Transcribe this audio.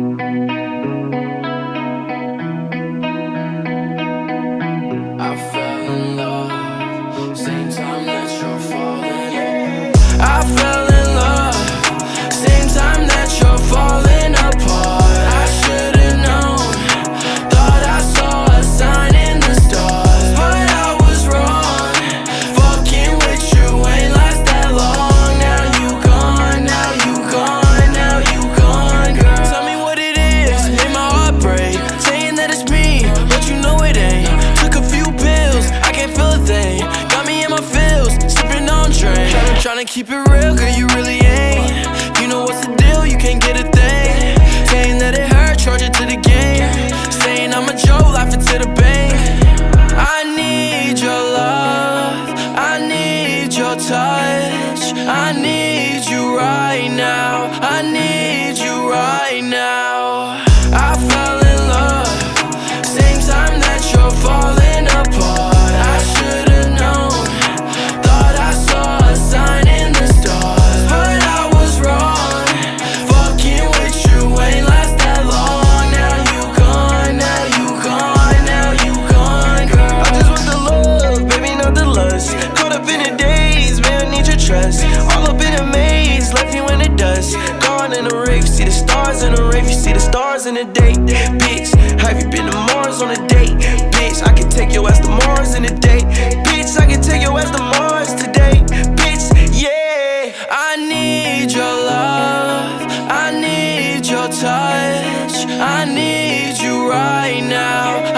I Tryna keep it real, girl, you really ain't. You know what's the deal, you can't get a thing. Saying that it hurt, charge it to the game. Saying I'm a joke, laughing to the bank. I need your love, I need your touch. I need you right now, I need you the stars in the rave, you see the stars in the day. Bitch, have you been to Mars on a date? Bitch, I can take your ass to Mars in a day. Bitch, I can take your ass to Mars today. Bitch, yeah. I need your love, I need your touch, I need you right now,